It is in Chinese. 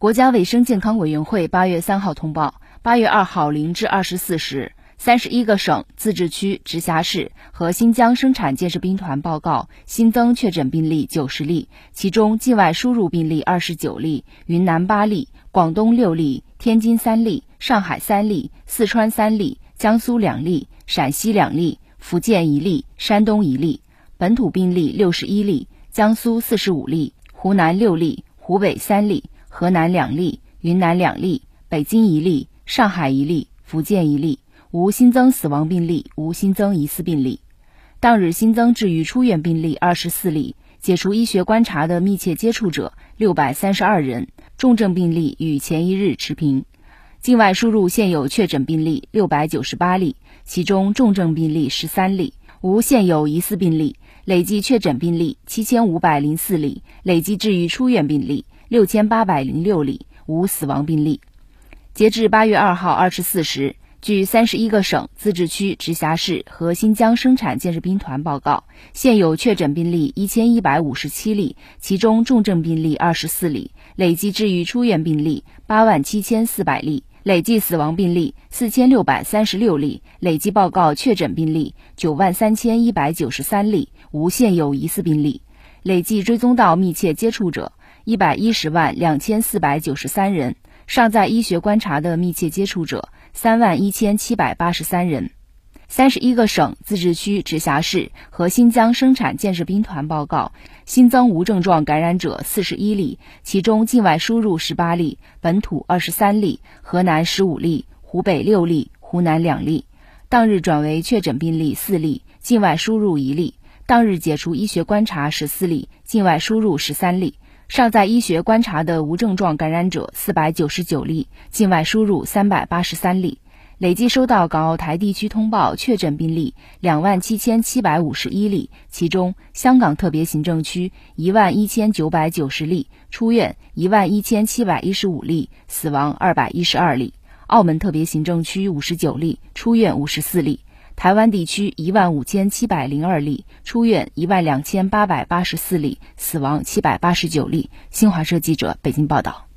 国家卫生健康委员会八月三号通报，八月二号零至二十四时，三十一个省、自治区、直辖市和新疆生产建设兵团报告新增确诊病例九十例，其中境外输入病例二十九例，云南八例，广东六例，天津三例，上海三例，四川三例，江苏两例，陕西两例，福建一例，山东一例。本土病例六十一例，江苏四十五例，湖南六例，湖北三例。河南两例，云南两例，北京一例，上海一例，福建一例，无新增死亡病例，无新增疑似病例。当日新增治愈出院病例二十四例，解除医学观察的密切接触者六百三十二人，重症病例与前一日持平。境外输入现有确诊病例六百九十八例，其中重症病例十三例，无现有疑似病例。累计确诊病例七千五百零四例，累计治愈出院病例。六千八百零六例，无死亡病例。截至八月二号二十四时，据三十一个省、自治区、直辖市和新疆生产建设兵团报告，现有确诊病例一千一百五十七例，其中重症病例二十四例，累计治愈出院病例八万七千四百例，累计死亡病例四千六百三十六例，累计报告确诊病例九万三千一百九十三例，无现有疑似病例，累计追踪到密切接触者。一百一十万两千四百九十三人，尚在医学观察的密切接触者三万一千七百八十三人。三十一个省、自治区、直辖市和新疆生产建设兵团报告新增无症状感染者四十一例，其中境外输入十八例，本土二十三例，河南十五例，湖北六例，湖南两例。当日转为确诊病例四例，境外输入一例。当日解除医学观察十四例，境外输入十三例。尚在医学观察的无症状感染者四百九十九例，境外输入三百八十三例。累计收到港澳台地区通报确诊病例两万七千七百五十一例，其中香港特别行政区一万一千九百九十例，出院一万一千七百一十五例，死亡二百一十二例；澳门特别行政区五十九例，出院五十四例。台湾地区一万五千七百零二例，出院一万两千八百八十四例，死亡七百八十九例。新华社记者北京报道。